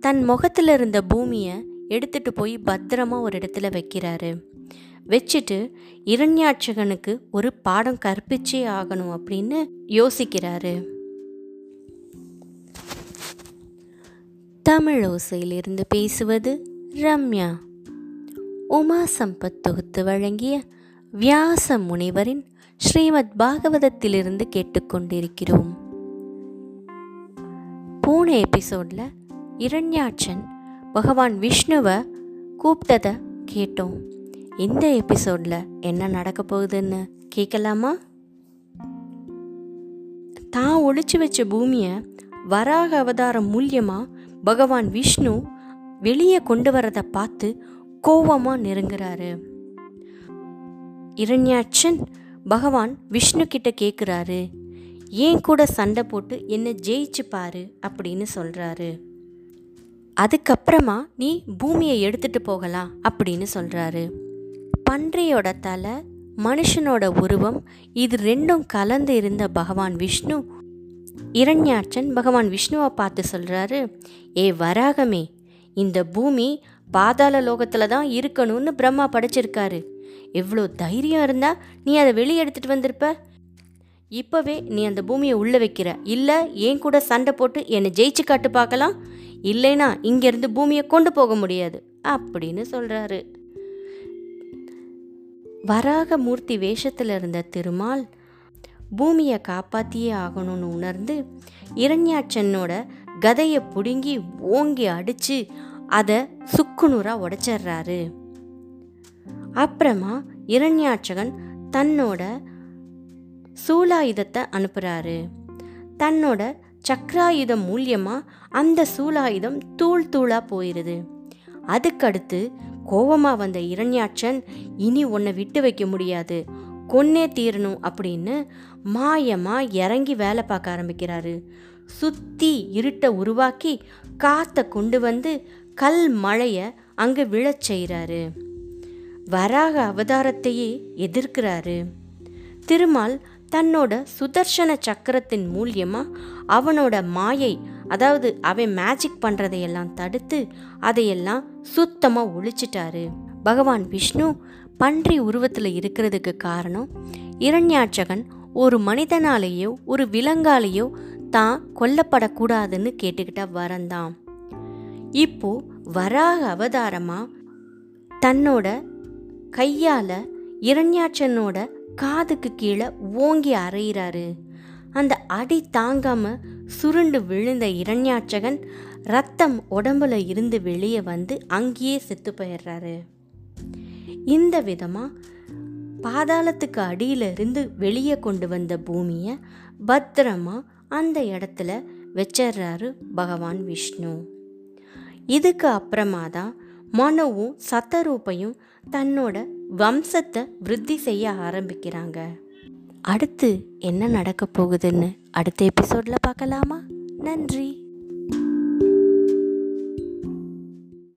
தன் முகத்தில் இருந்த பூமியை எடுத்துட்டு போய் பத்திரமா ஒரு இடத்துல வைக்கிறாரு. வச்சுட்டு இரண்யாட்சகனுக்கு ஒரு பாடம் கற்பிச்சே ஆகணும் அப்படின்னு யோசிக்கிறாரு. தமிழ் ஓசையிலிருந்து பேசுவது ரம்யா. உமா சம்பத் தொகுத்து வழங்கிய வியாச முனிவரின் ஸ்ரீமத் பாகவதத்திலிருந்து கேட்டுக்கொண்டிருக்கிறோம். போன எபிசோடில் இரண்யாட்சன் பகவான் விஷ்ணுவை கூப்பிட்டதை கேட்டோம். இந்த எபிசோடில் என்ன நடக்க போகுதுன்னு கேட்கலாமா? தான் ஒழிச்சு வச்ச பூமியை வராக அவதாரம் மூலியமாக பகவான் விஷ்ணு வெளியே கொண்டு வரதை பார்த்து கோவமாக நெருங்குறாரு. இரண்யாட்சன் பகவான் விஷ்ணு கிட்ட கேட்குறாரு ஏன் கூட சண்டை போட்டு என்னை ஜெயிச்சு பாரு அப்படின்னு சொல்கிறாரு அதுக்கப்புறமா நீ பூமியை எடுத்துட்டு போகலாம் அப்படின்னு சொல்கிறாரு பன்றியோட தலை மனுஷனோட உருவம் இது ரெண்டும் கலந்து இருந்த பகவான் விஷ்ணு. இரண்யாட்சன் பகவான் விஷ்ணுவை பார்த்து சொல்கிறாரு ஏ வராகமே இந்த பூமி பாதாள லோகத்தில் தான் இருக்கணும்னு பிரம்மா படைச்சிருக்காரு. எவ்வளோ தைரியம் இருந்தால் நீ அதை வெளியே எடுத்துகிட்டு வந்திருப்ப? இப்போவே நீ அந்த பூமியை உள்ளே வைக்கிற. இல்லை ஏன் கூட சண்டை போட்டு என்னை ஜெயிச்சு காட்டு பார்க்கலாம்? இல்லைனா இங்கேருந்து பூமியை கொண்டு போக முடியாது அப்படின்னு சொல்கிறாரு வராக மூர்த்தி வேஷத்தில் இருந்த திருமால் பூமியை காப்பாற்றியே ஆகணும்னு உணர்ந்து இரண்யாட்சனோட கதையை பிடுங்கி ஓங்கி அடித்து அதை சுக்குநூறாக உடைச்சிட்றாரு. அப்புறமா இரண்யாட்சகன் தன்னோட சூலாயுதத்தை அனுப்புகிறாரு தன்னோட சக்ராயுதம் மூலியமாக அந்த சூலாயுதம் தூள் தூளாக போயிடுது அதுக்கடுத்து கோவமாக வந்த இரண்யாட்சன் இனி உன்னை விட்டு வைக்க முடியாது. கொன்னே தீரணும் அப்படின்னு மாயமாக இறங்கி வேலை பார்க்க ஆரம்பிக்கிறாரு. சுற்றி இருட்டை உருவாக்கி காற்றை கொண்டு வந்து கல் மழையை அங்கே விழச் செய்கிறாரு வராக அவதாரத்தையே எதிர்க்கிறாரு. திருமால் தன்னோட சுதர்ஷன சக்கரத்தின் மூலியமாக அவனோட மாயை அதாவது அவன் மேஜிக் பண்ணுறதையெல்லாம் தடுத்து அதையெல்லாம் சுத்தமாக ஒழிச்சிட்டாரு. பகவான் விஷ்ணு பன்றி உருவத்தில் இருக்கிறதுக்கு காரணம் இரண்யாட்சகன் ஒரு மனிதனாலேயோ ஒரு விலங்காலேயோ தான் கொல்லப்படக்கூடாதுன்னு கேட்டுக்கிட்ட வரந்தான். இப்போ வராக அவதாரமாக தன்னோட கையால் இரண்யாட்சனோட காதுக்கு கீழே ஓங்கி அறையிறாரு. அந்த அடி தாங்காம சுருண்டு விழுந்த இரண்யாட்சகன் ரத்தம் உடம்புல இருந்து வெளியே வந்து அங்கேயே செத்து போயிடுறாரு. இந்த விதமாக பாதாளத்துக்கு அடியில இருந்து வெளியே கொண்டு வந்த பூமியை பத்திரமா அந்த இடத்துல வச்சிடுறாரு பகவான் விஷ்ணு. இதுக்கு அப்புறமா தான் மனவும் சத்தரூப்பையும் தன்னோட வம்சத்தை விருத்தி செய்ய ஆரம்பிக்கிறாங்க. அடுத்து என்ன நடக்க போகுதுன்னு அடுத்த எபிசோடில் பார்க்கலாமா? நன்றி.